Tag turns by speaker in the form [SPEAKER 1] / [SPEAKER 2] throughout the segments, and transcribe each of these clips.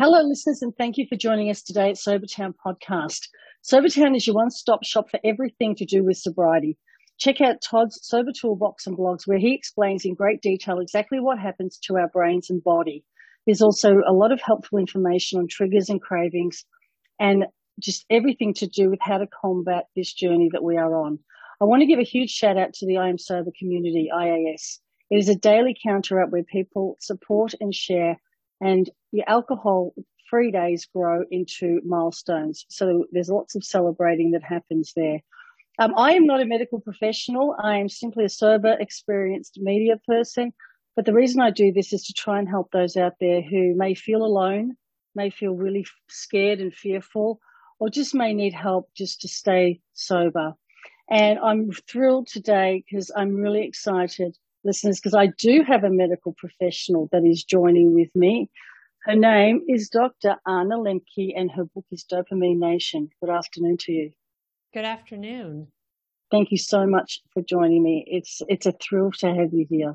[SPEAKER 1] Hello, listeners, and thank you for joining us today at Sobertown Podcast. Sobertown is your one stop shop for everything to do with sobriety. Check out Todd's Sober Toolbox and blogs, where he explains in great detail exactly what happens to our brains and body. There's also a lot of helpful information on triggers and cravings and just everything to do with how to combat this journey that we are on. I want to give a huge shout out to the I Am Sober community, IAS. It is a daily counter up where people support and share and your alcohol free days grow into milestones. So there's lots of celebrating that happens there. Um, I am not a medical professional. I am simply a sober, experienced media person. But the reason I do this is to try and help those out there who may feel alone, may feel really scared and fearful, or just may need help just to stay sober. And I'm thrilled today because I'm really excited listeners, because I do have a medical professional that is joining with me. Her name is Dr. Anna Lembke and her book is Dopamine Nation. Good afternoon to you.
[SPEAKER 2] Good afternoon.
[SPEAKER 1] Thank you so much for joining me. It's it's a thrill to have you here.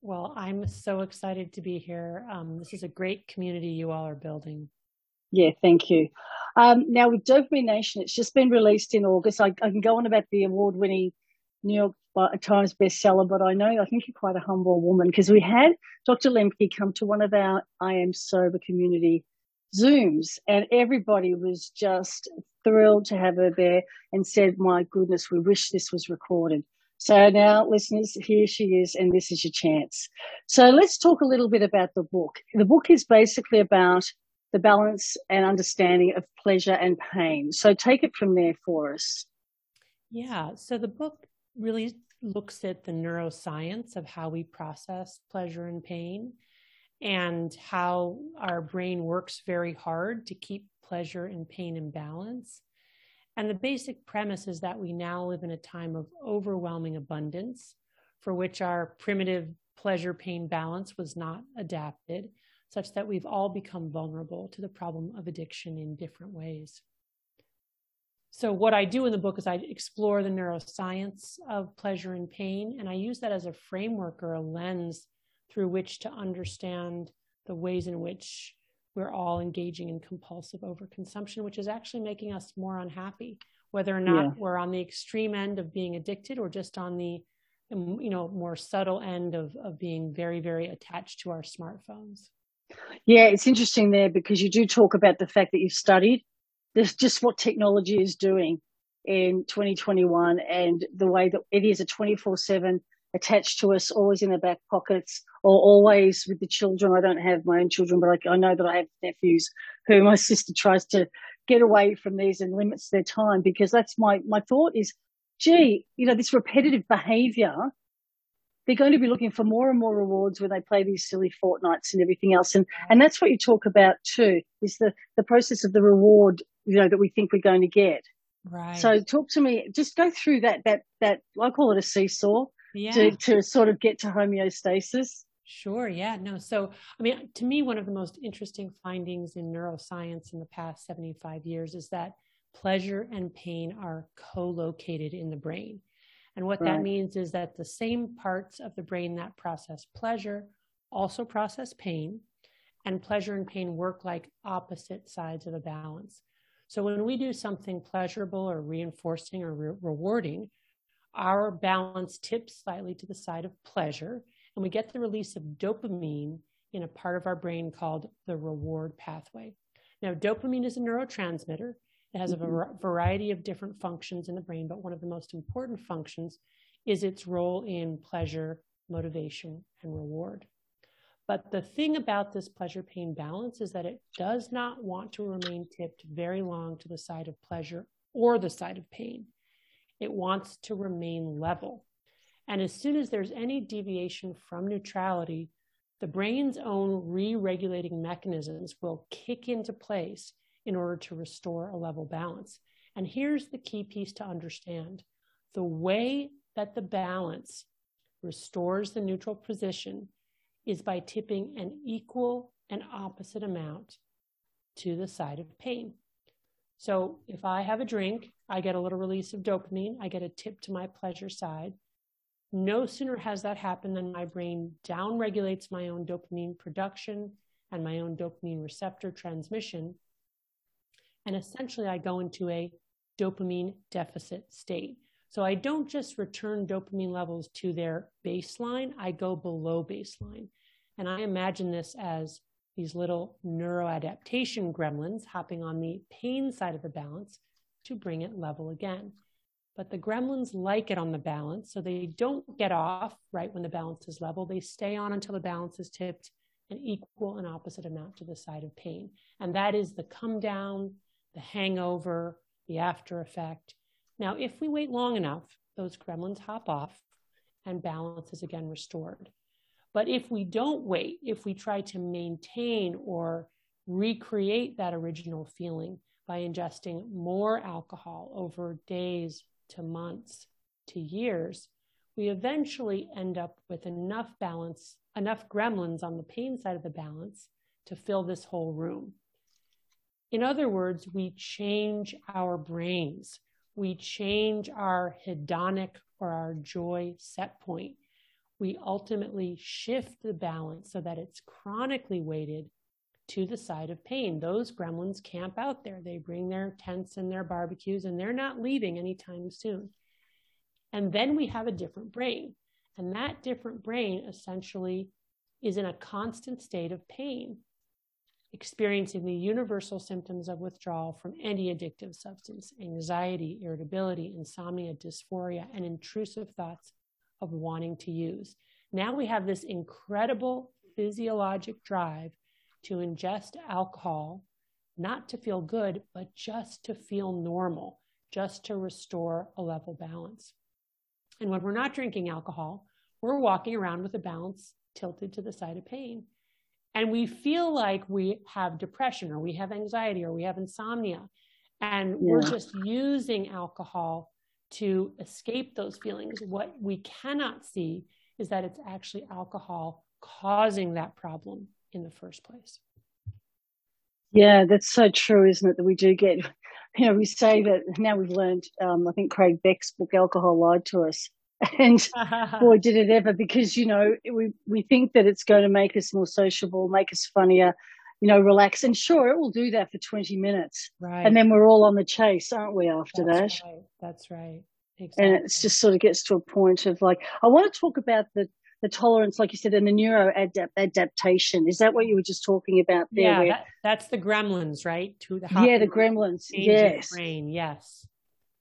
[SPEAKER 2] Well, I'm so excited to be here. Um, this is a great community you all are building.
[SPEAKER 1] Yeah, thank you. Um, now with Dopamine Nation, it's just been released in August. I, I can go on about the award-winning New York Times bestseller, but I know I think you're quite a humble woman because we had Dr. Lembke come to one of our I Am Sober community Zooms, and everybody was just thrilled to have her there and said, My goodness, we wish this was recorded. So now, listeners, here she is, and this is your chance. So let's talk a little bit about the book. The book is basically about the balance and understanding of pleasure and pain. So take it from there for us.
[SPEAKER 2] Yeah. So the book really looks at the neuroscience of how we process pleasure and pain and how our brain works very hard to keep pleasure and pain in balance. And the basic premise is that we now live in a time of overwhelming abundance for which our primitive pleasure pain balance was not adapted, such that we've all become vulnerable to the problem of addiction in different ways. So, what I do in the book is I explore the neuroscience of pleasure and pain, and I use that as a framework or a lens through which to understand the ways in which we're all engaging in compulsive overconsumption, which is actually making us more unhappy, whether or not yeah. we're on the extreme end of being addicted or just on the um, you know more subtle end of, of being very very attached to our smartphones
[SPEAKER 1] yeah it's interesting there because you do talk about the fact that you've studied this just what technology is doing in 2021 and the way that it is a 24 7 attached to us, always in the back pockets or always with the children. I don't have my own children, but I, I know that I have nephews who my sister tries to get away from these and limits their time because that's my, my thought is, gee, you know, this repetitive behavior they're going to be looking for more and more rewards when they play these silly Fortnites and everything else. And, and that's what you talk about too, is the, the process of the reward, you know, that we think we're going to get.
[SPEAKER 2] Right.
[SPEAKER 1] So talk to me, just go through that, that, that, I call it a seesaw yeah. to, to sort of get to homeostasis.
[SPEAKER 2] Sure. Yeah. No. So, I mean, to me, one of the most interesting findings in neuroscience in the past 75 years is that pleasure and pain are co located in the brain. And what right. that means is that the same parts of the brain that process pleasure also process pain, and pleasure and pain work like opposite sides of a balance. So when we do something pleasurable or reinforcing or re- rewarding, our balance tips slightly to the side of pleasure, and we get the release of dopamine in a part of our brain called the reward pathway. Now, dopamine is a neurotransmitter. It has a mm-hmm. variety of different functions in the brain, but one of the most important functions is its role in pleasure, motivation, and reward. But the thing about this pleasure pain balance is that it does not want to remain tipped very long to the side of pleasure or the side of pain. It wants to remain level. And as soon as there's any deviation from neutrality, the brain's own re regulating mechanisms will kick into place in order to restore a level balance. And here's the key piece to understand the way that the balance restores the neutral position is by tipping an equal and opposite amount to the side of pain. So if I have a drink, I get a little release of dopamine, I get a tip to my pleasure side. No sooner has that happened than my brain downregulates my own dopamine production and my own dopamine receptor transmission. And essentially, I go into a dopamine deficit state. So I don't just return dopamine levels to their baseline, I go below baseline. And I imagine this as these little neuroadaptation gremlins hopping on the pain side of the balance to bring it level again. But the gremlins like it on the balance, so they don't get off right when the balance is level. They stay on until the balance is tipped an equal and opposite amount to the side of pain. And that is the come down, the hangover, the after effect. Now, if we wait long enough, those gremlins hop off and balance is again restored. But if we don't wait, if we try to maintain or recreate that original feeling by ingesting more alcohol over days to months to years, we eventually end up with enough balance, enough gremlins on the pain side of the balance to fill this whole room. In other words, we change our brains. We change our hedonic or our joy set point. We ultimately shift the balance so that it's chronically weighted to the side of pain. Those gremlins camp out there. They bring their tents and their barbecues, and they're not leaving anytime soon. And then we have a different brain. And that different brain essentially is in a constant state of pain experiencing the universal symptoms of withdrawal from any addictive substance anxiety, irritability, insomnia, dysphoria, and intrusive thoughts of wanting to use. Now we have this incredible physiologic drive to ingest alcohol, not to feel good, but just to feel normal, just to restore a level balance. And when we're not drinking alcohol, we're walking around with a balance tilted to the side of pain and we feel like we have depression or we have anxiety or we have insomnia and yeah. we're just using alcohol to escape those feelings what we cannot see is that it's actually alcohol causing that problem in the first place.
[SPEAKER 1] Yeah that's so true isn't it that we do get you know we say that now we've learned um, i think craig beck's book alcohol lied to us and boy did it ever because you know we we think that it's going to make us more sociable make us funnier you know relax and sure it will do that for 20 minutes right and then we're all on the chase aren't we after
[SPEAKER 2] that's
[SPEAKER 1] that
[SPEAKER 2] right. that's right
[SPEAKER 1] exactly. and it's just sort of gets to a point of like i want to talk about the the tolerance, like you said, and the neuro adapt- adaptation. Is that what you were just talking about there?
[SPEAKER 2] Yeah, that, that's the gremlins, right?
[SPEAKER 1] To the yeah, the gremlins. Yes,
[SPEAKER 2] brain. Yes.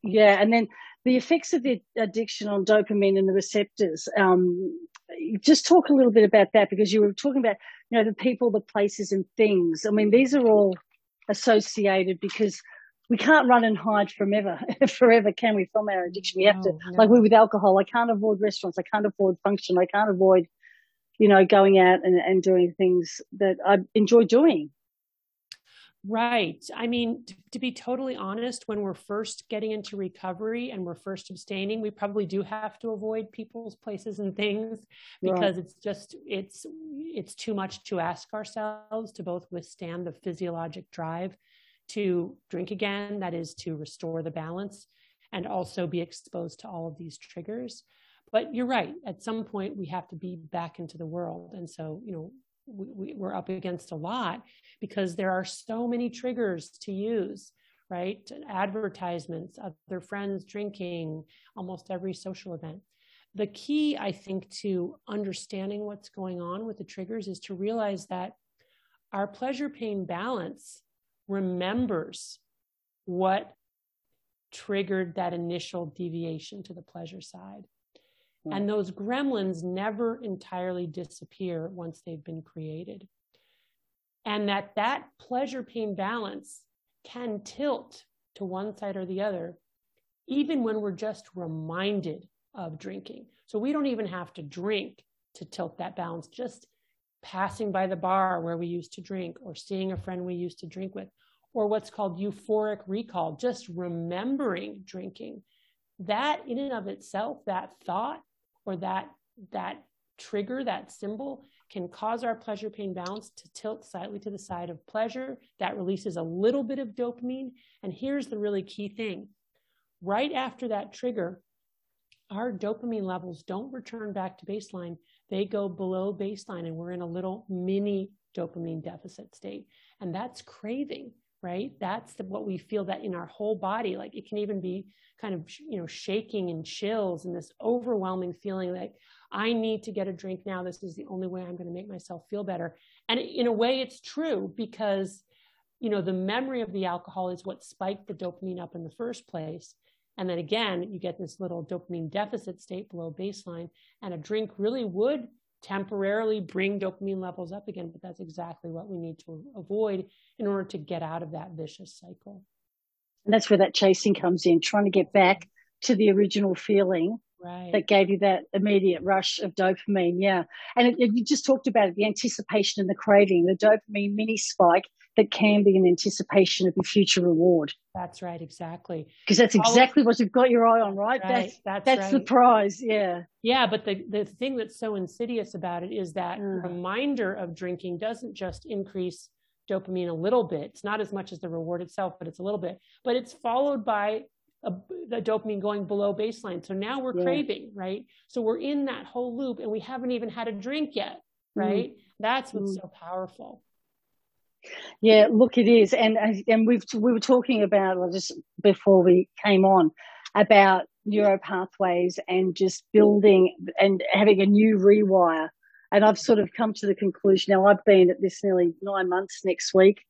[SPEAKER 1] Yeah, and then the effects of the addiction on dopamine and the receptors. Um, just talk a little bit about that because you were talking about, you know, the people, the places, and things. I mean, these are all associated because we can't run and hide from ever, forever, can we, from our addiction? We have to, no. like we with alcohol, I can't avoid restaurants, I can't avoid function, I can't avoid, you know, going out and, and doing things that I enjoy doing.
[SPEAKER 2] Right. I mean, to, to, be totally honest, when we're first getting into recovery and we're first abstaining, we probably do have to avoid people's places and things because right. it's just it's it's too much to ask ourselves to both withstand the physiologic drive to drink again, that is to restore the balance and also be exposed to all of these triggers. But you're right. At some point, we have to be back into the world. And so, you know, we, we're up against a lot because there are so many triggers to use right? Advertisements other friends drinking almost every social event. The key i think to understanding what's going on with the triggers is to realize that our pleasure pain balance remembers what triggered that initial deviation to the pleasure side and mm-hmm. those gremlins never entirely disappear once they've been created. And that that pleasure pain balance can tilt to one side or the other, even when we're just reminded of drinking. So we don't even have to drink to tilt that balance, just passing by the bar where we used to drink or seeing a friend we used to drink with, or what's called euphoric recall, just remembering drinking. That in and of itself, that thought or that that trigger, that symbol, can cause our pleasure pain balance to tilt slightly to the side of pleasure. That releases a little bit of dopamine. And here's the really key thing right after that trigger, our dopamine levels don't return back to baseline. They go below baseline, and we're in a little mini dopamine deficit state. And that's craving, right? That's the, what we feel that in our whole body, like it can even be kind of, you know, shaking and chills and this overwhelming feeling like I need to get a drink now. This is the only way I'm going to make myself feel better. And in a way, it's true because, you know, the memory of the alcohol is what spiked the dopamine up in the first place. And then again, you get this little dopamine deficit state below baseline, and a drink really would temporarily bring dopamine levels up again, but that's exactly what we need to avoid in order to get out of that vicious cycle.
[SPEAKER 1] And that's where that chasing comes in, trying to get back to the original feeling right. that gave you that immediate rush of dopamine. Yeah. And it, it, you just talked about it, the anticipation and the craving, the dopamine mini spike that can be an anticipation of a future reward.
[SPEAKER 2] That's right, exactly.
[SPEAKER 1] Because that's exactly what you've got your eye on, right? right. That's that's, that's right. the prize, yeah.
[SPEAKER 2] Yeah, but the the thing that's so insidious about it is that mm. reminder of drinking doesn't just increase dopamine a little bit. It's not as much as the reward itself, but it's a little bit. But it's followed by a, the dopamine going below baseline. So now we're yeah. craving, right? So we're in that whole loop and we haven't even had a drink yet, mm. right? Mm. That's what's mm. so powerful.
[SPEAKER 1] Yeah, look, it is, and and we've we were talking about well, just before we came on about neuro pathways and just building and having a new rewire. And I've sort of come to the conclusion now. I've been at this nearly nine months next week,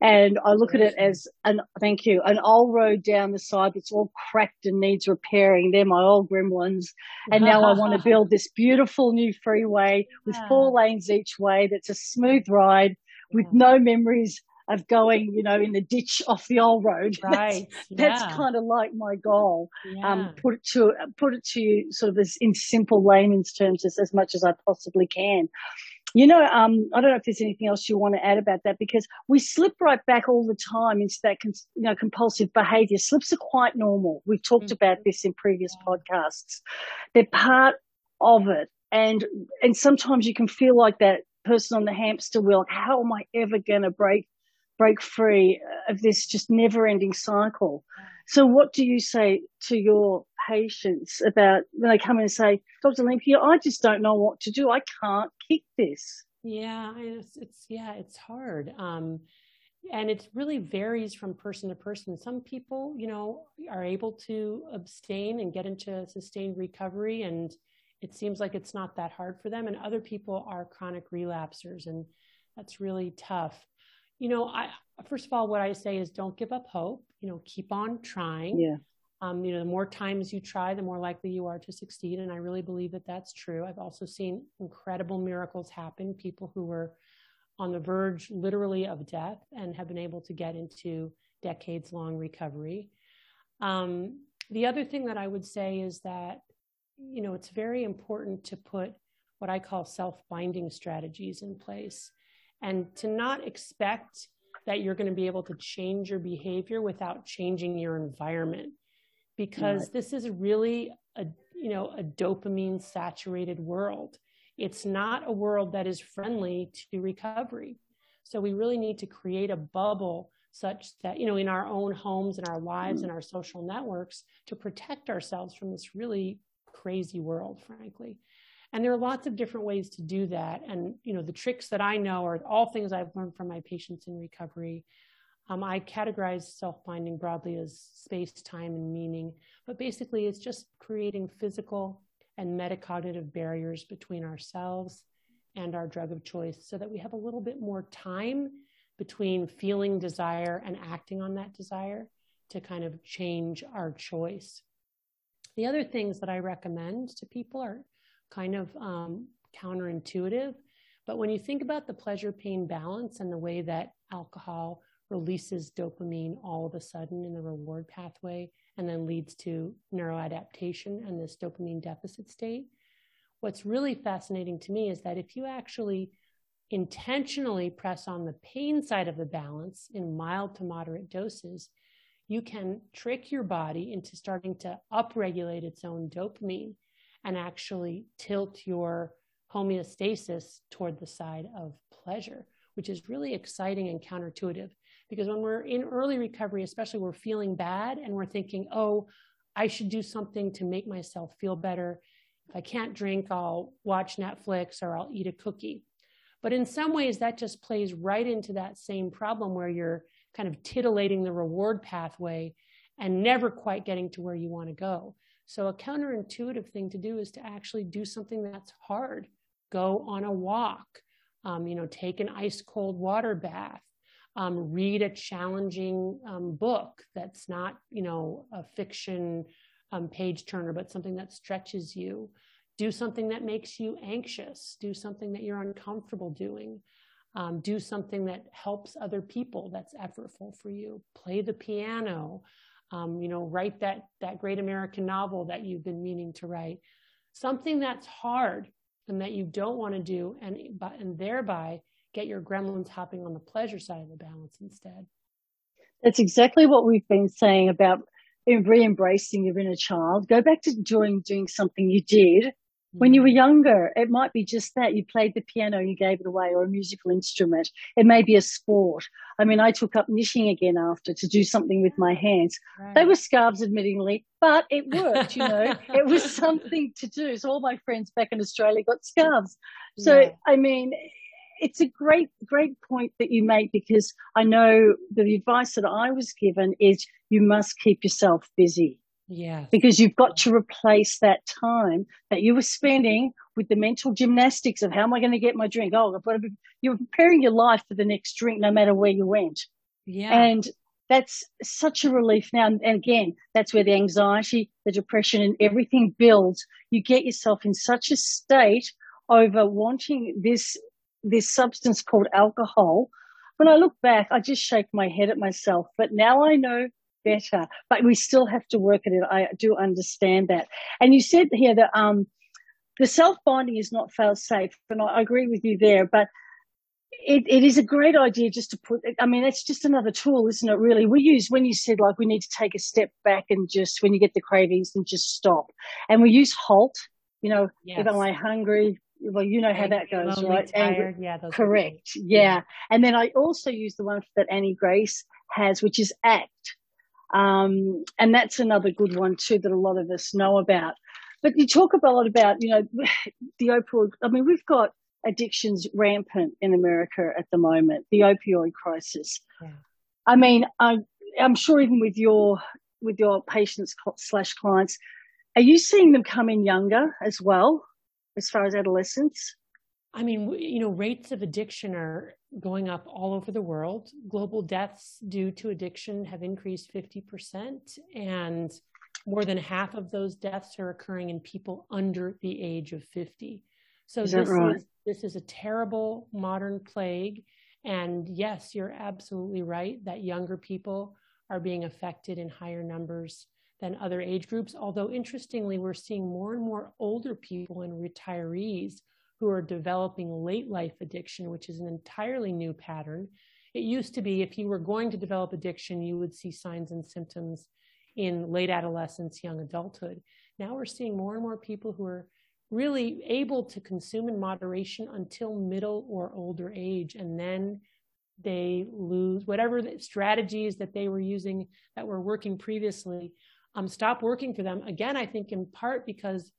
[SPEAKER 1] and I look at it as an thank you, an old road down the side that's all cracked and needs repairing. They're my old gremlins, and now I want to build this beautiful new freeway with four lanes each way. That's a smooth ride with no memories of going, you know, in the ditch off the old road.
[SPEAKER 2] Right.
[SPEAKER 1] That's, yeah. that's kind of like my goal. Um, yeah. Um, put it to put it to you sort of as in simple layman's terms as, as much as I possibly can. You know, um, I don't know if there's anything else you want to add about that because we slip right back all the time into that, you know, compulsive behavior. Slips are quite normal. We've talked mm-hmm. about this in previous yeah. podcasts. They're part of it. And, and sometimes you can feel like that person on the hamster wheel. How am I ever going to break break free of this just never ending cycle? So, what do you say to your patients about when they come and say, Dr. Olympia, I just don't know what to do. I can't kick this.
[SPEAKER 2] Yeah, it's, it's yeah, it's hard. Um, and it really varies from person to person. Some people, you know, are able to abstain and get into sustained recovery and it seems like it's not that hard for them and other people are chronic relapsers and that's really tough. You know i first of all what i say is don't give up hope you know keep on trying.
[SPEAKER 1] Yeah.
[SPEAKER 2] Um, you know the more times you try the more likely you are to succeed and i really believe that that's true. I've also seen incredible miracles happen people who were on the verge literally of death and have been able to get into decades long recovery. Um, the other thing that i would say is that you know, it's very important to put what I call self binding strategies in place and to not expect that you're going to be able to change your behavior without changing your environment because right. this is really a you know a dopamine saturated world. It's not a world that is friendly to recovery. So we really need to create a bubble such that you know in our own homes and our lives mm-hmm. and our social networks to protect ourselves from this really crazy world, frankly. And there are lots of different ways to do that. And, you know, the tricks that I know are all things I've learned from my patients in recovery. Um, I categorize self binding broadly as space, time, and meaning. But basically, it's just creating physical and metacognitive barriers between ourselves and our drug of choice so that we have a little bit more time between feeling desire and acting on that desire to kind of change our choice. The other things that I recommend to people are kind of um, counterintuitive. But when you think about the pleasure pain balance and the way that alcohol releases dopamine all of a sudden in the reward pathway and then leads to neuroadaptation and this dopamine deficit state, what's really fascinating to me is that if you actually intentionally press on the pain side of the balance in mild to moderate doses, you can trick your body into starting to upregulate its own dopamine and actually tilt your homeostasis toward the side of pleasure, which is really exciting and counterintuitive. Because when we're in early recovery, especially we're feeling bad and we're thinking, oh, I should do something to make myself feel better. If I can't drink, I'll watch Netflix or I'll eat a cookie. But in some ways, that just plays right into that same problem where you're kind of titillating the reward pathway and never quite getting to where you want to go. So, a counterintuitive thing to do is to actually do something that's hard. Go on a walk, um, you know, take an ice cold water bath, um, read a challenging um, book that's not, you know, a fiction um, page turner, but something that stretches you. Do something that makes you anxious. Do something that you're uncomfortable doing. Um, do something that helps other people that's effortful for you. Play the piano um, you know, write that that great American novel that you've been meaning to write, something that's hard and that you don't want to do, and and thereby get your gremlins hopping on the pleasure side of the balance instead.
[SPEAKER 1] That's exactly what we've been saying about re-embracing your inner child. Go back to doing doing something you did when you mm. were younger, it might be just that you played the piano, you gave it away, or a musical instrument. It may be a sport. I mean, I took up knitting again after to do something with my hands. Right. They were scarves, admittingly, but it worked, you know, it was something to do. So all my friends back in Australia got scarves. So, yeah. I mean, it's a great, great point that you make because I know the advice that I was given is you must keep yourself busy.
[SPEAKER 2] Yeah.
[SPEAKER 1] Because you've got to replace that time that you were spending with the mental gymnastics of how am I going to get my drink? Oh, I've got to be, you're preparing your life for the next drink no matter where you went.
[SPEAKER 2] Yeah.
[SPEAKER 1] And that's such a relief now. And again, that's where the anxiety, the depression and everything builds. You get yourself in such a state over wanting this, this substance called alcohol. When I look back, I just shake my head at myself. But now I know better, but we still have to work at it. I do understand that. And you said here that um, the self binding is not fail safe, and I agree with you there. But it, it is a great idea just to put. I mean, it's just another tool, isn't it? Really, we use when you said like we need to take a step back and just when you get the cravings and just stop, and we use halt. You know, yes. if am I hungry? Well, you know how that goes,
[SPEAKER 2] Lonely,
[SPEAKER 1] right?
[SPEAKER 2] Tired, yeah,
[SPEAKER 1] correct. Yeah. yeah. And then I also use the one that Annie Grace has, which is ACT. Um, and that's another good one too that a lot of us know about. But you talk a lot about, you know, the opioid. I mean, we've got addictions rampant in America at the moment, the opioid crisis. Yeah. I mean, I'm, I'm sure even with your, with your patients slash clients, are you seeing them come in younger as well, as far as adolescents?
[SPEAKER 2] I mean, you know, rates of addiction are going up all over the world. Global deaths due to addiction have increased 50%, and more than half of those deaths are occurring in people under the age of 50. So is this right? is this is a terrible modern plague. And yes, you're absolutely right that younger people are being affected in higher numbers than other age groups. Although interestingly, we're seeing more and more older people and retirees who are developing late life addiction, which is an entirely new pattern. It used to be if you were going to develop addiction, you would see signs and symptoms in late adolescence, young adulthood. Now we're seeing more and more people who are really able to consume in moderation until middle or older age. And then they lose whatever strategies that they were using that were working previously um, stop working for them. Again, I think in part because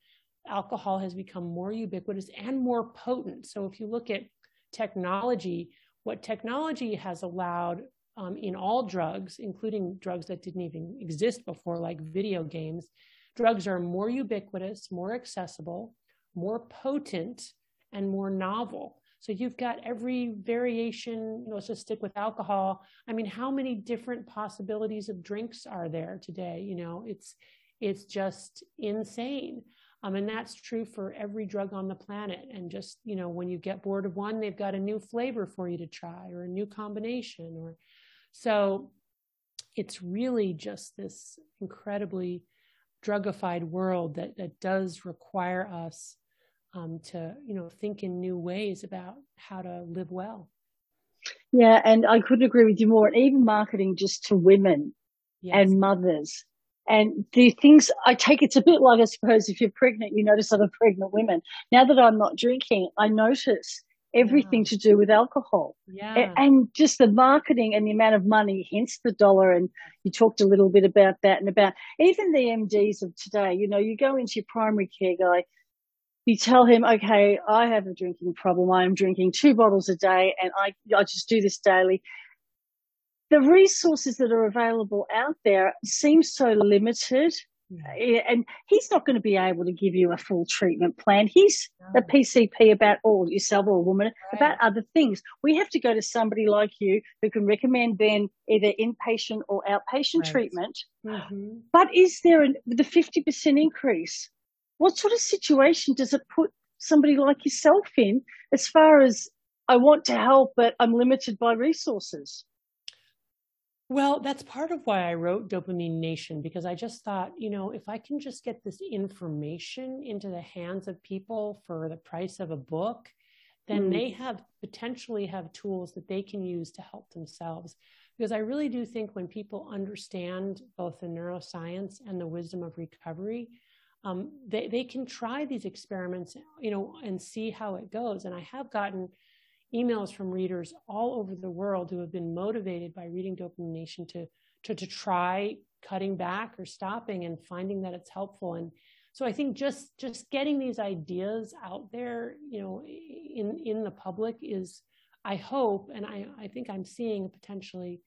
[SPEAKER 2] alcohol has become more ubiquitous and more potent. So if you look at technology, what technology has allowed um, in all drugs, including drugs that didn't even exist before, like video games, drugs are more ubiquitous, more accessible, more potent, and more novel. So you've got every variation, you know, let's just stick with alcohol. I mean, how many different possibilities of drinks are there today? You know, it's it's just insane. Um, and that's true for every drug on the planet. And just, you know, when you get bored of one, they've got a new flavor for you to try or a new combination or so it's really just this incredibly drugified world that, that does require us um, to, you know, think in new ways about how to live well.
[SPEAKER 1] Yeah, and I couldn't agree with you more. And even marketing just to women yes. and mothers and the things I take, it's a bit like, I suppose, if you're pregnant, you notice other pregnant women. Now that I'm not drinking, I notice everything yeah. to do with alcohol.
[SPEAKER 2] Yeah.
[SPEAKER 1] And, just the marketing and the amount of money, hence the dollar. And you talked a little bit about that and about even the MDs of today. You know, you go into your primary care guy, you tell him, okay, I have a drinking problem. I am drinking two bottles a day and I, I just do this daily. The resources that are available out there seem so limited. Yeah. And he's not going to be able to give you a full treatment plan. He's no. a PCP about all yourself or a woman right. about other things. We have to go to somebody like you who can recommend then either inpatient or outpatient right. treatment. Mm-hmm. But is there an, the 50% increase? what sort of situation does it put somebody like yourself in as far as I want to help, but I'm limited by resources?
[SPEAKER 2] Well, that's part of why I wrote Dopamine Nation because I just thought, you know, if I can just get this information into the hands of people for the price of a book, then mm. they have potentially have tools that they can use to help themselves. Because I really do think when people understand both the neuroscience and the wisdom of recovery, um, they, they can try these experiments, you know, and see how it goes. And I have gotten emails from readers all over the world who have been motivated by reading Dopamine Nation to, to, to try cutting back or stopping and finding that it's helpful. And so I think just, just getting these ideas out there, you know, in, in the public is, I hope, and I, I think I'm seeing potentially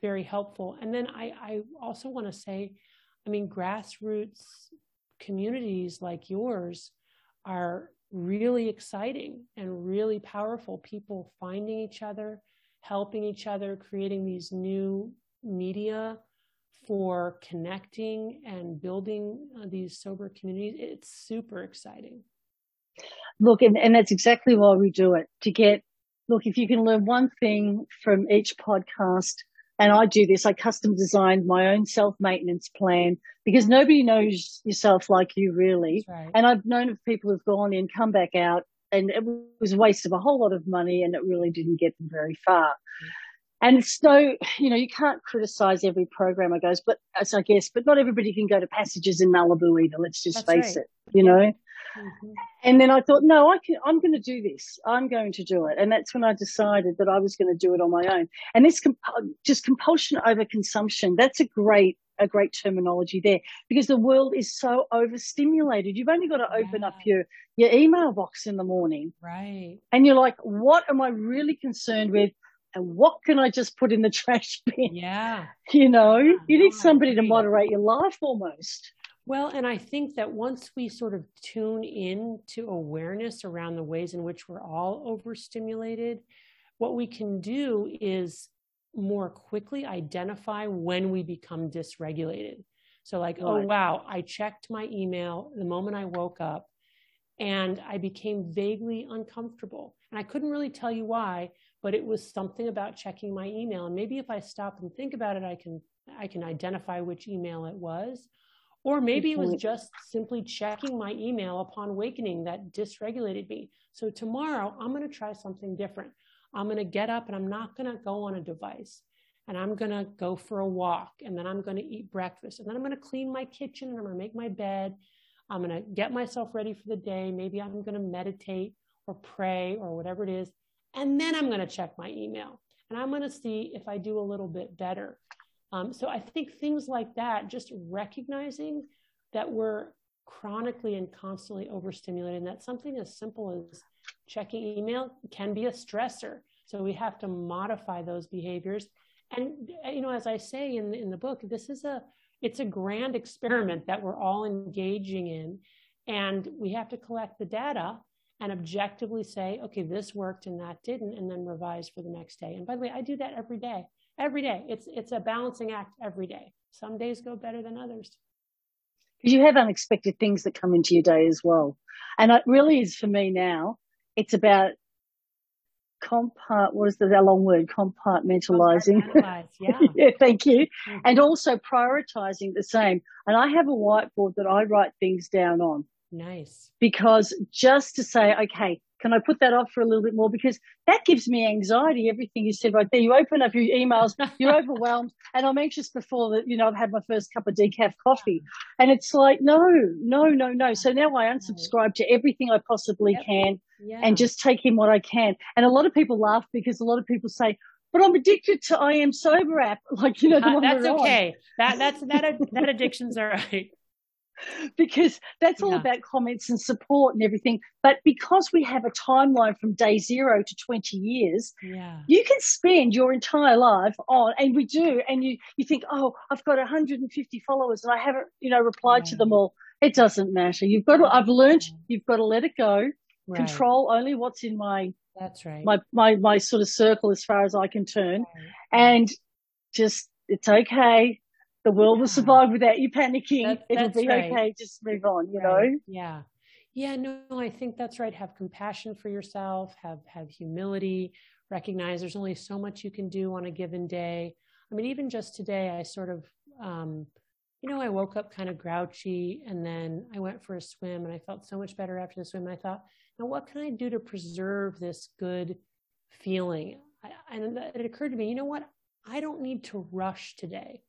[SPEAKER 2] very helpful. And then I, I also want to say, I mean, grassroots communities like yours are really exciting and really powerful. People finding each other, helping each other, creating these new media for connecting and building uh, these sober communities. It's super exciting.
[SPEAKER 1] Look, and, and that's exactly why we do it to get, look, if you can learn one thing from each podcast, and I do this. I custom designed my own self maintenance plan because nobody knows yourself like you really. Right. And I've known of people who've gone in, come back out, and it was a waste of a whole lot of money and it really didn't get them very far. Mm-hmm. And it's no, you know, you can't criticize every program I goes, but as I guess, but not everybody can go to passages in Malibu either. Let's just That's face right. it, you know. Mm-hmm. And then I thought, no, I can, I'm going to do this. I'm going to do it. And that's when I decided that I was going to do it on my own. And this comp- just compulsion over consumption, that's a great, a great terminology there because the world is so overstimulated. You've only got to open yeah. up your, your email box in the morning.
[SPEAKER 2] Right.
[SPEAKER 1] And you're like, what am I really concerned with? and what can I just put in the trash bin?
[SPEAKER 2] Yeah.
[SPEAKER 1] You know, yeah, you need somebody to moderate your life almost.
[SPEAKER 2] Well, and I think that once we sort of tune in to awareness around the ways in which we're all overstimulated, what we can do is more quickly identify when we become dysregulated. So, like, oh, right. oh, wow, I checked my email the moment I woke up and I became vaguely uncomfortable. And I couldn't really tell you why, but it was something about checking my email. And maybe if I stop and think about it, I can I can identify which email it was. Or maybe it was just simply checking my email upon awakening that dysregulated me. So tomorrow I'm going to try something different. I'm going to get up and I'm not going to go on a device. And I'm going to go for a walk and then I'm going to eat breakfast and then I'm going to clean my kitchen and I'm going to make my bed. I'm going to get myself ready for the day. Maybe I'm going to meditate or pray or whatever it is. And then I'm going to check my email and I'm going to see if I do a little bit better. Um, so I think things like that, just recognizing that we're chronically and constantly overstimulated, and that something as simple as checking email can be a stressor. So we have to modify those behaviors. And you know, as I say in in the book, this is a it's a grand experiment that we're all engaging in, and we have to collect the data and objectively say, okay, this worked and that didn't, and then revise for the next day. And by the way, I do that every day every day. It's it's a balancing act every day. Some days go better than others.
[SPEAKER 1] You have unexpected things that come into your day as well, and it really is for me now. It's about compart. What is the long word? Compartmentalizing.
[SPEAKER 2] Yeah.
[SPEAKER 1] yeah. Thank you. Mm-hmm. And also prioritizing the same. And I have a whiteboard that I write things down on.
[SPEAKER 2] Nice.
[SPEAKER 1] Because just to say, okay, can I put that off for a little bit more? Because that gives me anxiety. Everything you said right there. You open up your emails, you're overwhelmed, and I'm anxious before that. You know, I've had my first cup of decaf coffee, and it's like, no, no, no, no. So now I unsubscribe to everything I possibly yep. can, yeah. and just take in what I can. And a lot of people laugh because a lot of people say, but I'm addicted to I am sober app. Like, you know,
[SPEAKER 2] uh, that's okay. That, that's, that, that addiction's all right.
[SPEAKER 1] because that's all yeah. about comments and support and everything. But because we have a timeline from day zero to 20 years,
[SPEAKER 2] yeah.
[SPEAKER 1] you can spend your entire life on, and we do, and you, you think, oh, I've got 150 followers and I haven't, you know, replied yeah. to them all. It doesn't matter. You've got to, I've learned you've got to let it go, right. control only what's in my,
[SPEAKER 2] that's right.
[SPEAKER 1] My, my, my sort of circle as far as I can turn right. and just, it's okay the world yeah. will survive without you panicking. That, It'll be right. okay. Just move on, you right. know?
[SPEAKER 2] Yeah. Yeah, no, I think that's right. Have compassion for yourself, have have humility, recognize there's only so much you can do on a given day. I mean, even just today, I sort of, um, you know, I woke up kind of grouchy and then I went for a swim and I felt so much better after the swim. I thought, now what can I do to preserve this good feeling? I, and it occurred to me, you know what? I don't need to rush today.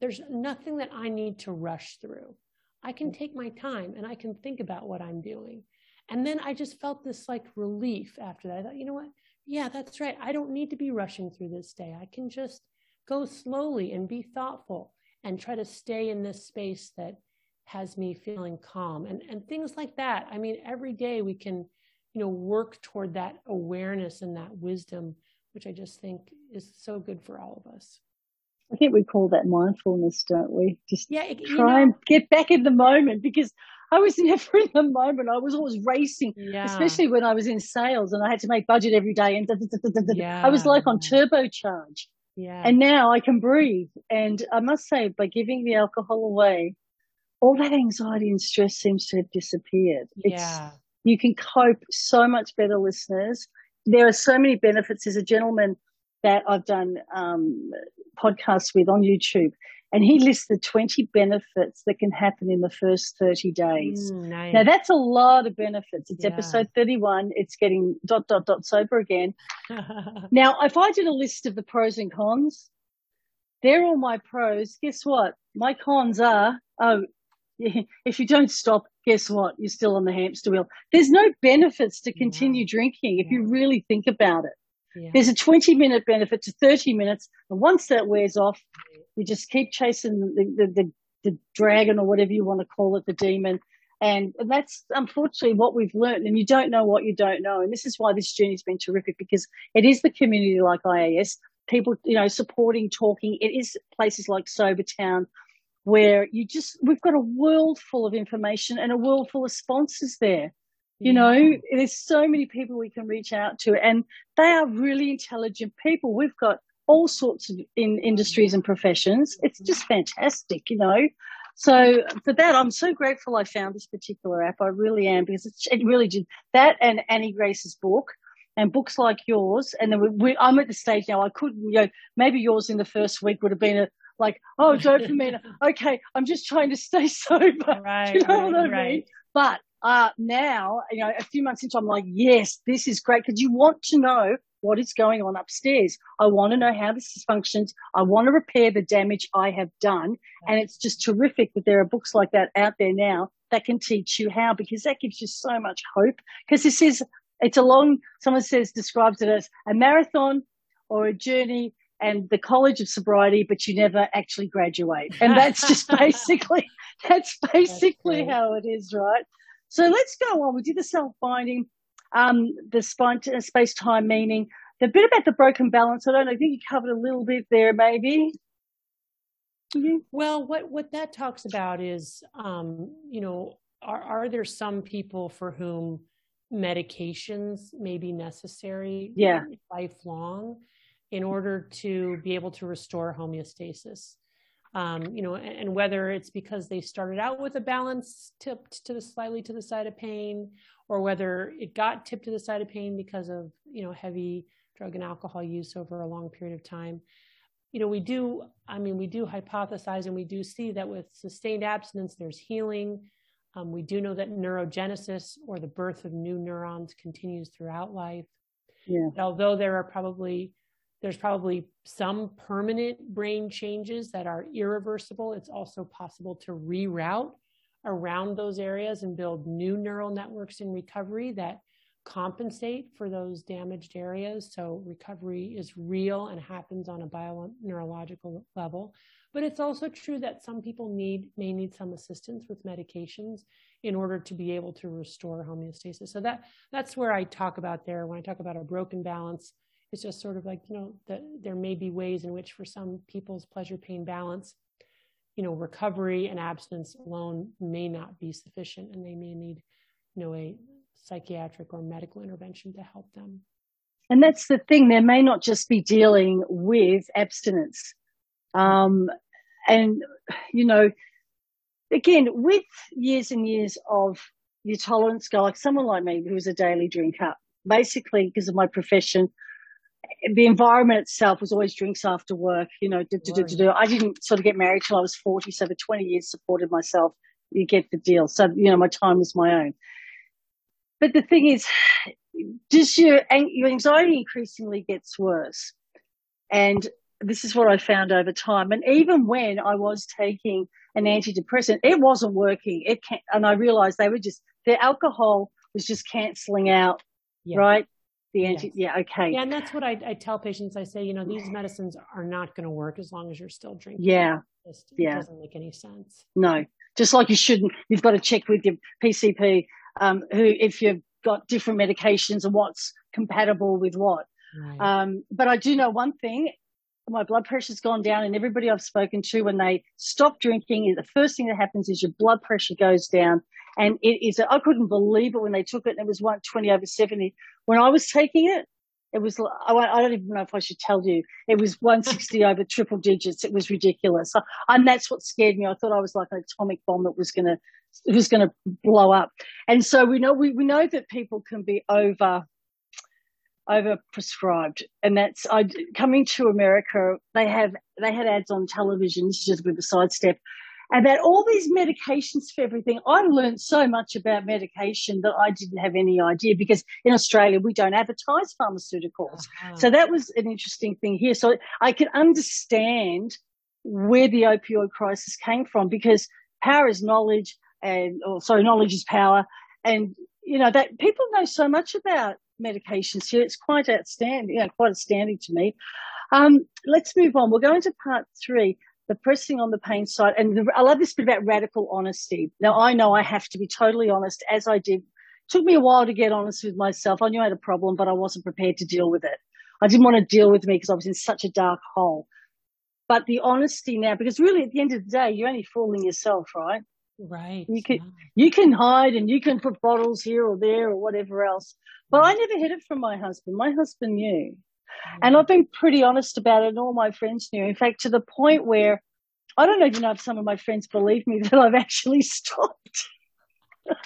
[SPEAKER 2] There's nothing that I need to rush through. I can mm. take my time and I can think about what I'm doing. And then I just felt this like relief after that. I thought, you know what? Yeah, that's right. I don't need to be rushing through this day. I can just go slowly and be thoughtful and try to stay in this space that has me feeling calm and, and things like that. I mean, every day we can, you know, work toward that awareness and that wisdom, which I just think is so good for all of us.
[SPEAKER 1] I think we call that mindfulness, don't we? Just yeah, try know, and get back in the moment because I was never in the moment. I was always racing, yeah. especially when I was in sales and I had to make budget every day. And yeah. I was like on turbocharge.
[SPEAKER 2] Yeah.
[SPEAKER 1] And now I can breathe. And I must say, by giving the alcohol away, all that anxiety and stress seems to have disappeared.
[SPEAKER 2] Yeah.
[SPEAKER 1] You can cope so much better, listeners. There are so many benefits. There's a gentleman that I've done um, podcasts with on YouTube. And he lists the 20 benefits that can happen in the first 30 days.
[SPEAKER 2] Mm, nice.
[SPEAKER 1] Now that's a lot of benefits. It's yeah. episode 31. It's getting dot, dot, dot sober again. now, if I did a list of the pros and cons, they're all my pros. Guess what? My cons are, oh, if you don't stop, guess what? You're still on the hamster wheel. There's no benefits to continue yeah. drinking if yeah. you really think about it. Yeah. There's a 20 minute benefit to 30 minutes. And once that wears off, you just keep chasing the, the, the, the dragon or whatever you want to call it, the demon. And, and that's unfortunately what we've learned. And you don't know what you don't know. And this is why this journey's been terrific because it is the community like IAS, people, you know, supporting, talking. It is places like Sobertown where you just, we've got a world full of information and a world full of sponsors there. You know, there's so many people we can reach out to, and they are really intelligent people. We've got all sorts of in industries and professions. It's just fantastic, you know. So for that, I'm so grateful I found this particular app. I really am because it really did that and Annie Grace's book and books like yours. And then we, we, I'm at the stage now. I couldn't, you know, maybe yours in the first week would have been a like, oh, dopamine. okay, I'm just trying to stay sober.
[SPEAKER 2] Right, you know right, what I right. mean?
[SPEAKER 1] But uh, now, you know, a few months into, I'm like, yes, this is great because you want to know what is going on upstairs. I want to know how this functions. I want to repair the damage I have done. And it's just terrific that there are books like that out there now that can teach you how because that gives you so much hope. Because this is, it's a long, someone says, describes it as a marathon or a journey and the college of sobriety, but you never actually graduate. And that's just basically, that's basically that's how it is, right? So let's go on. We did the self binding, um, the uh, space time meaning, the bit about the broken balance. I don't know. I think you covered a little bit there, maybe.
[SPEAKER 2] Mm-hmm. Well, what what that talks about is, um, you know, are are there some people for whom medications may be necessary,
[SPEAKER 1] yeah,
[SPEAKER 2] lifelong, in order to be able to restore homeostasis? Um, you know, and, and, whether it's because they started out with a balance tipped to the slightly to the side of pain, or whether it got tipped to the side of pain because of you know heavy drug and alcohol use over a long period of time. You know, we do. I mean, we do hypothesize and we do see that with sustained abstinence, there's healing. Um, we do know that neurogenesis or the birth of new neurons continues throughout life.
[SPEAKER 1] Yeah.
[SPEAKER 2] Although there are probably there's probably some permanent brain changes that are irreversible. It's also possible to reroute around those areas and build new neural networks in recovery that compensate for those damaged areas. So recovery is real and happens on a bioneurological level. But it's also true that some people need may need some assistance with medications in order to be able to restore homeostasis. So that that's where I talk about there when I talk about a broken balance. It's just sort of like you know that there may be ways in which for some people's pleasure pain balance, you know, recovery and abstinence alone may not be sufficient, and they may need you know a psychiatric or medical intervention to help them.
[SPEAKER 1] And that's the thing; they may not just be dealing with abstinence. Um, and, you know, again, with years and years of your tolerance go, like someone like me who's a daily drinker, basically because of my profession, the environment itself was always drinks after work, you know, do, do, do, I didn't sort of get married till I was 40. So for 20 years supported myself. You get the deal. So, you know, my time was my own. But the thing is, just your, your anxiety increasingly gets worse. And this is what I found over time. And even when I was taking an antidepressant, it wasn't working. It can, and I realized they were just, the alcohol was just canceling out, yeah. right? The anti, yes. yeah, okay.
[SPEAKER 2] Yeah, and that's what I, I, tell patients. I say, you know, these medicines are not going to work as long as you're still drinking.
[SPEAKER 1] Yeah.
[SPEAKER 2] It, just,
[SPEAKER 1] yeah.
[SPEAKER 2] it doesn't make any sense.
[SPEAKER 1] No, just like you shouldn't, you've got to check with your PCP, um, who, if you've got different medications and what's compatible with what. Right. Um, but I do know one thing, my blood pressure's gone down and everybody I've spoken to when they stop drinking, the first thing that happens is your blood pressure goes down. And it is, I couldn't believe it when they took it and it was 120 over 70. When I was taking it, it was, I don't even know if I should tell you, it was 160 over triple digits. It was ridiculous. And that's what scared me. I thought I was like an atomic bomb that was going to, it was going to blow up. And so we know, we, we know that people can be over, over prescribed and that's I coming to America they have they had ads on television this is just with a sidestep about all these medications for everything I learned so much about medication that I didn't have any idea because in Australia we don't advertise pharmaceuticals uh-huh. so that was an interesting thing here so I can understand where the opioid crisis came from because power is knowledge and or sorry knowledge is power and you know that people know so much about medications here. It's quite outstanding, you know, quite outstanding to me. Um, let's move on. We'll go into part three, the pressing on the pain side. And the, I love this bit about radical honesty. Now, I know I have to be totally honest as I did. It took me a while to get honest with myself. I knew I had a problem, but I wasn't prepared to deal with it. I didn't want to deal with me because I was in such a dark hole. But the honesty now, because really at the end of the day, you're only fooling yourself, right?
[SPEAKER 2] Right.
[SPEAKER 1] You can, you can hide and you can put bottles here or there or whatever else. But I never hid it from my husband. My husband knew. Mm-hmm. And I've been pretty honest about it and all my friends knew. In fact, to the point where I don't even know if some of my friends believe me that I've actually stopped.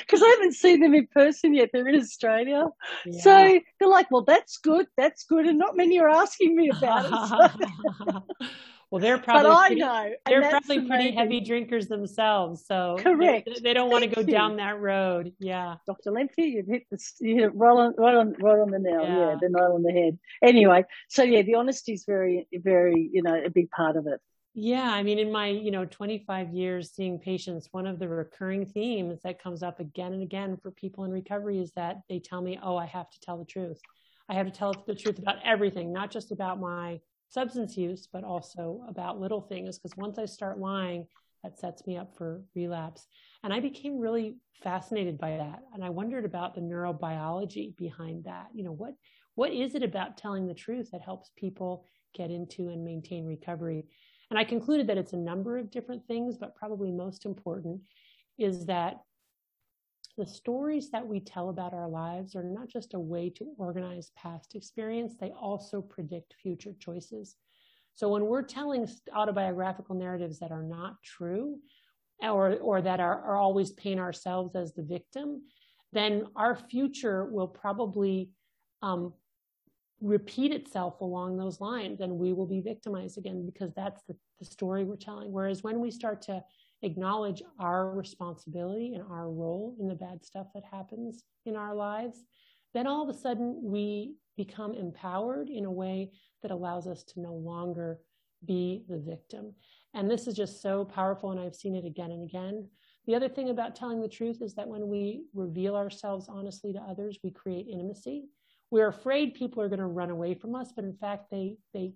[SPEAKER 1] Because I haven't seen them in person yet. They're in Australia. Yeah. So they're like, well, that's good. That's good. And not many are asking me about it. So.
[SPEAKER 2] Well, they're probably but pretty, know, they're probably pretty heavy drinkers themselves, so
[SPEAKER 1] correct.
[SPEAKER 2] They, they don't want to go you. down that road. Yeah,
[SPEAKER 1] Dr. Lembke, you've hit the you hit it right on right on right on the nail. Yeah. yeah, the nail on the head. Anyway, so yeah, the honesty is very very you know a big part of it.
[SPEAKER 2] Yeah, I mean, in my you know 25 years seeing patients, one of the recurring themes that comes up again and again for people in recovery is that they tell me, "Oh, I have to tell the truth. I have to tell the truth about everything, not just about my substance use, but also about little things. Because once I start lying, that sets me up for relapse. And I became really fascinated by that. And I wondered about the neurobiology behind that. You know, what what is it about telling the truth that helps people get into and maintain recovery? And I concluded that it's a number of different things, but probably most important is that the stories that we tell about our lives are not just a way to organize past experience, they also predict future choices. So when we're telling autobiographical narratives that are not true, or, or that are, are always paint ourselves as the victim, then our future will probably um, repeat itself along those lines and we will be victimized again because that's the, the story we're telling. Whereas when we start to acknowledge our responsibility and our role in the bad stuff that happens in our lives, then all of a sudden we become empowered in a way that allows us to no longer be the victim. And this is just so powerful, and I've seen it again and again. The other thing about telling the truth is that when we reveal ourselves honestly to others, we create intimacy. We're afraid people are going to run away from us, but in fact, they they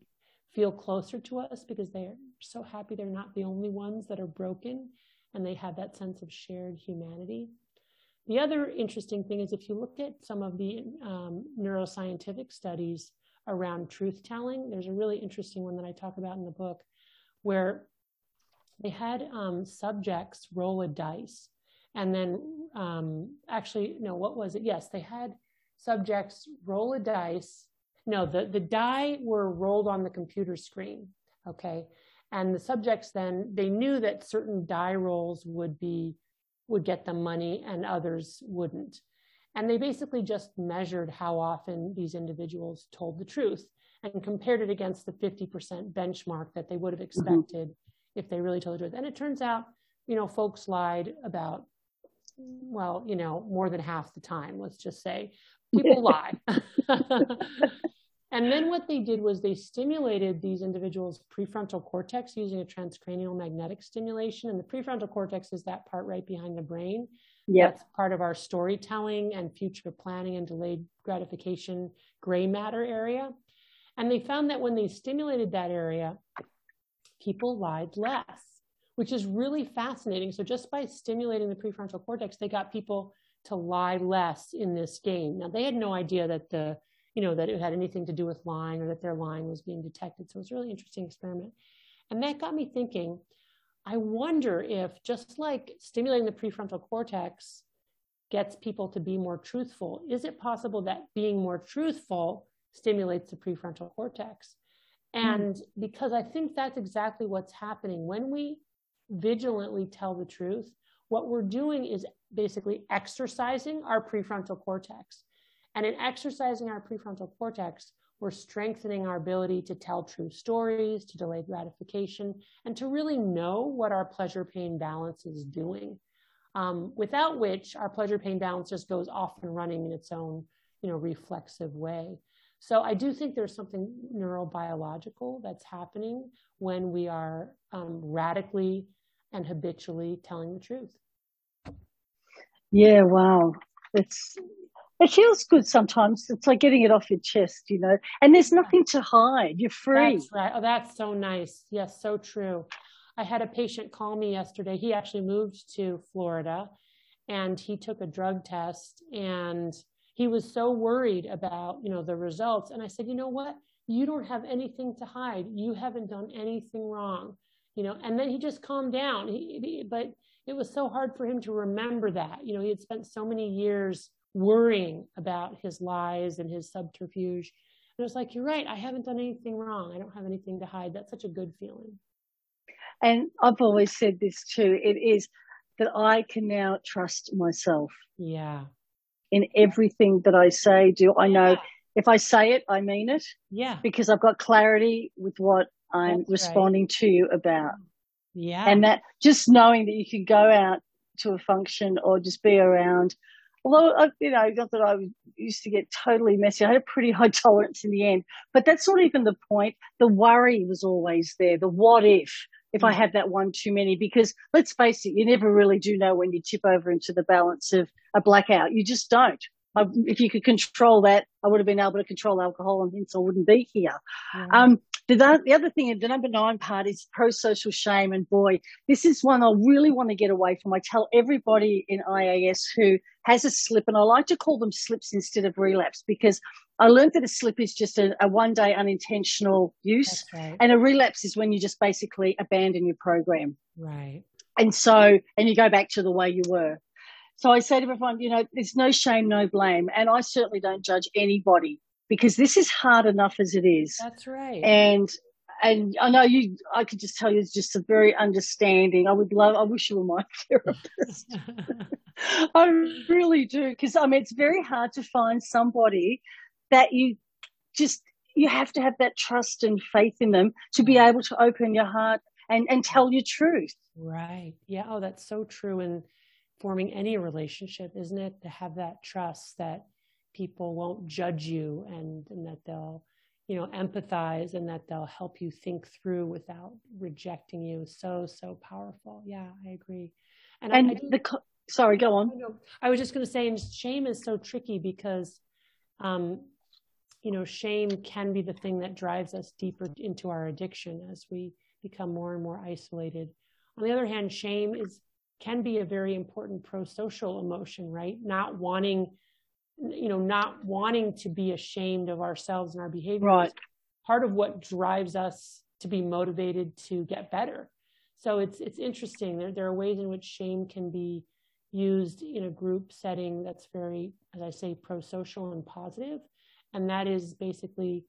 [SPEAKER 2] feel closer to us because they're so happy they're not the only ones that are broken and they have that sense of shared humanity. The other interesting thing is if you look at some of the um, neuroscientific studies around truth telling, there's a really interesting one that I talk about in the book where they had um, subjects roll a dice and then um, actually, no, what was it? Yes, they had subjects roll a dice. No, the, the die were rolled on the computer screen. Okay. And the subjects then, they knew that certain die rolls would be, would get them money and others wouldn't. And they basically just measured how often these individuals told the truth and compared it against the 50% benchmark that they would have mm-hmm. expected mm-hmm. if they really told the truth. And it turns out, you know, folks lied about, well, you know, more than half the time, let's just say. People lie. And then what they did was they stimulated these individuals' prefrontal cortex using a transcranial magnetic stimulation. And the prefrontal cortex is that part right behind the brain.
[SPEAKER 1] Yep.
[SPEAKER 2] That's part of our storytelling and future planning and delayed gratification gray matter area. And they found that when they stimulated that area, people lied less, which is really fascinating. So just by stimulating the prefrontal cortex, they got people to lie less in this game. Now they had no idea that the you know, that it had anything to do with lying or that their lying was being detected. So it was a really interesting experiment. And that got me thinking, I wonder if just like stimulating the prefrontal cortex gets people to be more truthful, is it possible that being more truthful stimulates the prefrontal cortex? Hmm. And mm. because I think that's exactly what's happening when we vigilantly tell the truth, what we're doing is basically exercising our prefrontal cortex. And in exercising our prefrontal cortex, we're strengthening our ability to tell true stories, to delay gratification, and to really know what our pleasure pain balance is doing. Um, without which our pleasure pain balance just goes off and running in its own, you know, reflexive way. So I do think there's something neurobiological that's happening when we are um, radically and habitually telling the truth.
[SPEAKER 1] Yeah, wow. It's it feels good sometimes. It's like getting it off your chest, you know, and there's nothing to hide. You're free.
[SPEAKER 2] That's right. Oh, that's so nice. Yes, so true. I had a patient call me yesterday. He actually moved to Florida and he took a drug test and he was so worried about, you know, the results. And I said, you know what? You don't have anything to hide. You haven't done anything wrong, you know, and then he just calmed down. He, he, but it was so hard for him to remember that, you know, he had spent so many years worrying about his lies and his subterfuge. And it was like, you're right, I haven't done anything wrong. I don't have anything to hide. That's such a good feeling.
[SPEAKER 1] And I've always said this too. It is that I can now trust myself.
[SPEAKER 2] Yeah.
[SPEAKER 1] In everything that I say, do. I know yeah. if I say it, I mean it.
[SPEAKER 2] Yeah.
[SPEAKER 1] Because I've got clarity with what I'm That's responding right. to you about.
[SPEAKER 2] Yeah.
[SPEAKER 1] And that just knowing that you can go out to a function or just be around although I, you know, not that I used to get totally messy. I had a pretty high tolerance in the end, but that's not even the point. The worry was always there. The what if, if I mm. had that one too many, because let's face it, you never really do know when you tip over into the balance of a blackout. You just don't. I, if you could control that, I would have been able to control alcohol and hence I wouldn't be here. Yeah. Um, the, the other thing, the number nine part is pro-social shame. And boy, this is one I really want to get away from. I tell everybody in IAS who has a slip, and I like to call them slips instead of relapse because I learned that a slip is just a, a one day unintentional use. Right. And a relapse is when you just basically abandon your program.
[SPEAKER 2] Right.
[SPEAKER 1] And so, and you go back to the way you were. So I say to everyone, you know, there's no shame, no blame. And I certainly don't judge anybody because this is hard enough as it is.
[SPEAKER 2] That's right.
[SPEAKER 1] And and I know you, I could just tell you it's just a very understanding. I would love, I wish you were my therapist. I really do. Because I mean, it's very hard to find somebody that you just, you have to have that trust and faith in them to be mm-hmm. able to open your heart and, and tell your truth.
[SPEAKER 2] Right. Yeah. Oh, that's so true. And forming any relationship, isn't it? To have that trust that people won't judge you and, and that they'll you know empathize and that they'll help you think through without rejecting you so so powerful yeah i agree
[SPEAKER 1] And, and I, I the sorry, go on.
[SPEAKER 2] I was just going to say, and shame is so tricky because, um, you know, shame can be the thing that drives us deeper into our addiction as we become more and more isolated. On the other hand, shame is can be a very important pro-social emotion, right? Not wanting, you know, not wanting to be ashamed of ourselves and our behavior.
[SPEAKER 1] Right.
[SPEAKER 2] Part of what drives us to be motivated to get better. So it's it's interesting. There there are ways in which shame can be used in a group setting that's very, as I say, pro-social and positive, and that is basically,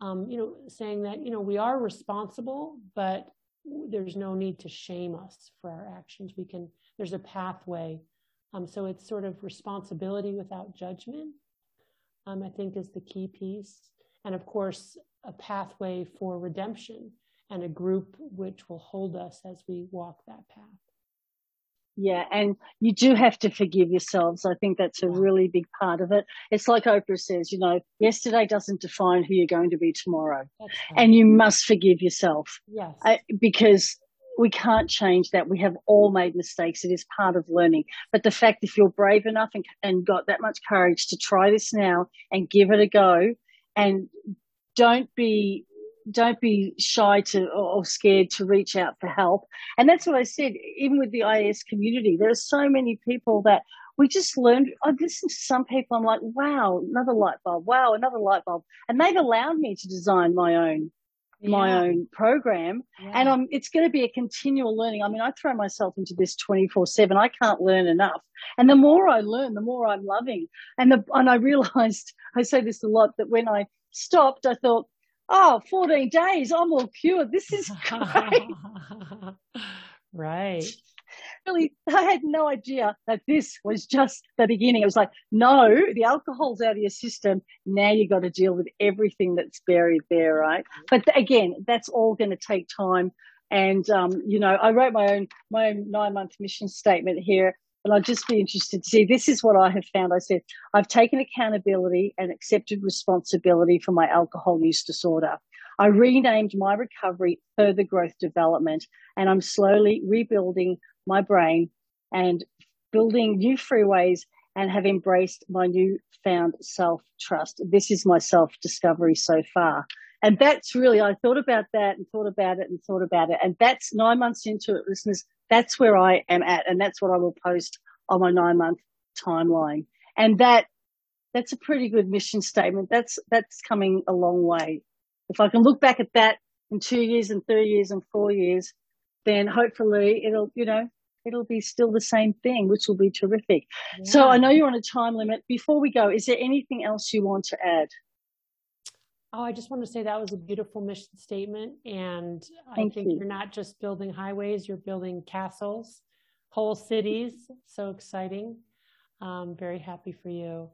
[SPEAKER 2] um, you know, saying that you know we are responsible, but there's no need to shame us for our actions. We can, there's a pathway. Um, so it's sort of responsibility without judgment, um, I think is the key piece. And of course, a pathway for redemption and a group which will hold us as we walk that path.
[SPEAKER 1] Yeah, and you do have to forgive yourselves. I think that's a really big part of it. It's like Oprah says, you know, yesterday doesn't define who you're going to be tomorrow. And you must forgive yourself.
[SPEAKER 2] Yes.
[SPEAKER 1] Because we can't change that. We have all made mistakes. It is part of learning. But the fact if you're brave enough and, and got that much courage to try this now and give it a go and don't be don't be shy to or scared to reach out for help. And that's what I said, even with the IAS community, there are so many people that we just learned. Oh, I've listened to some people, I'm like, wow, another light bulb, wow, another light bulb. And they've allowed me to design my own yeah. my own program yeah. and I'm, it's going to be a continual learning. I mean, I throw myself into this 24 seven. I can't learn enough. And the more I learn, the more I'm loving. And the, and I realized, I say this a lot, that when I stopped, I thought, oh, 14 days, I'm all cured. This is great.
[SPEAKER 2] right.
[SPEAKER 1] Really, I had no idea that this was just the beginning. It was like, no, the alcohol's out of your system. Now you got to deal with everything that's buried there, right? But again, that's all going to take time. And, um, you know, I wrote my own, my own nine month mission statement here and I'd just be interested to see this is what I have found. I said, I've taken accountability and accepted responsibility for my alcohol use disorder. I renamed my recovery further growth development and I'm slowly rebuilding my brain and building new freeways and have embraced my newfound self trust. This is my self discovery so far. And that's really, I thought about that and thought about it and thought about it. And that's nine months into it, listeners. That's where I am at. And that's what I will post on my nine month timeline. And that, that's a pretty good mission statement. That's, that's coming a long way. If I can look back at that in two years and three years and four years, then hopefully it'll, you know, it'll be still the same thing, which will be terrific. Yeah. So I know you're on a time limit. Before we go, is there anything else you want to add?
[SPEAKER 2] Oh, I just want to say that was a beautiful mission statement. And Thank I think you. you're not just building highways, you're building castles, whole cities. So exciting. Um, very happy for you.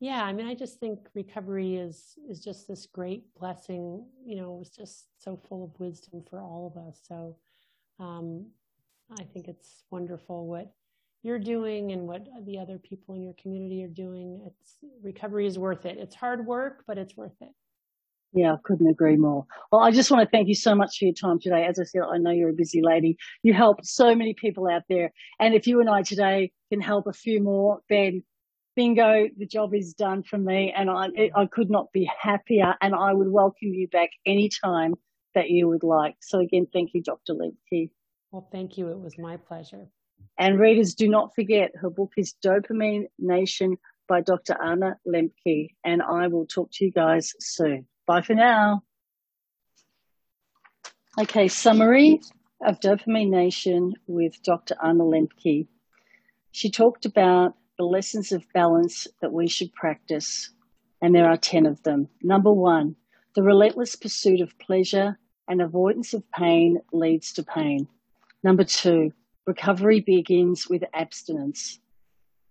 [SPEAKER 2] Yeah, I mean, I just think recovery is is just this great blessing. You know, it was just so full of wisdom for all of us. So um, I think it's wonderful what you're doing and what the other people in your community are doing. It's recovery is worth it. It's hard work, but it's worth it.
[SPEAKER 1] Yeah, I couldn't agree more. Well, I just want to thank you so much for your time today. As I said, I know you're a busy lady. You help so many people out there. And if you and I today can help a few more, then bingo, the job is done for me. And I, I could not be happier. And I would welcome you back anytime that you would like. So again, thank you, Dr. Lembke.
[SPEAKER 2] Well, thank you. It was my pleasure.
[SPEAKER 1] And readers, do not forget her book is Dopamine Nation by Dr. Anna Lembke. And I will talk to you guys soon. Bye for now. Okay, summary of Dopamine Nation with Dr. Anna Lembke. She talked about the lessons of balance that we should practice, and there are 10 of them. Number one, the relentless pursuit of pleasure and avoidance of pain leads to pain. Number two, recovery begins with abstinence.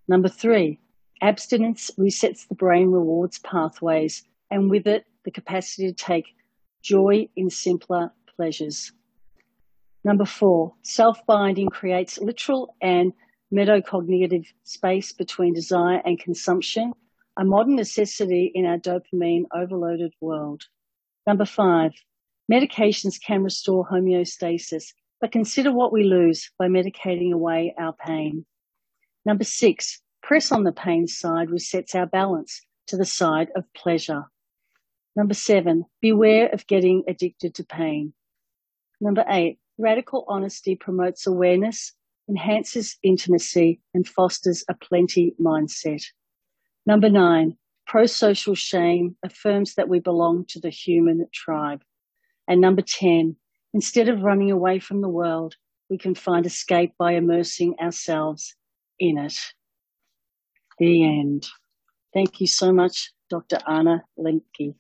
[SPEAKER 1] Number three, abstinence resets the brain rewards pathways, and with it, the capacity to take joy in simpler pleasures. Number four, self binding creates literal and metacognitive space between desire and consumption, a modern necessity in our dopamine overloaded world. Number five, medications can restore homeostasis, but consider what we lose by medicating away our pain. Number six, press on the pain side resets our balance to the side of pleasure. Number seven, beware of getting addicted to pain. Number eight, radical honesty promotes awareness, enhances intimacy, and fosters a plenty mindset. Number nine, pro social shame affirms that we belong to the human tribe. And number 10, instead of running away from the world, we can find escape by immersing ourselves in it. The end. Thank you so much, Dr. Anna Lembke.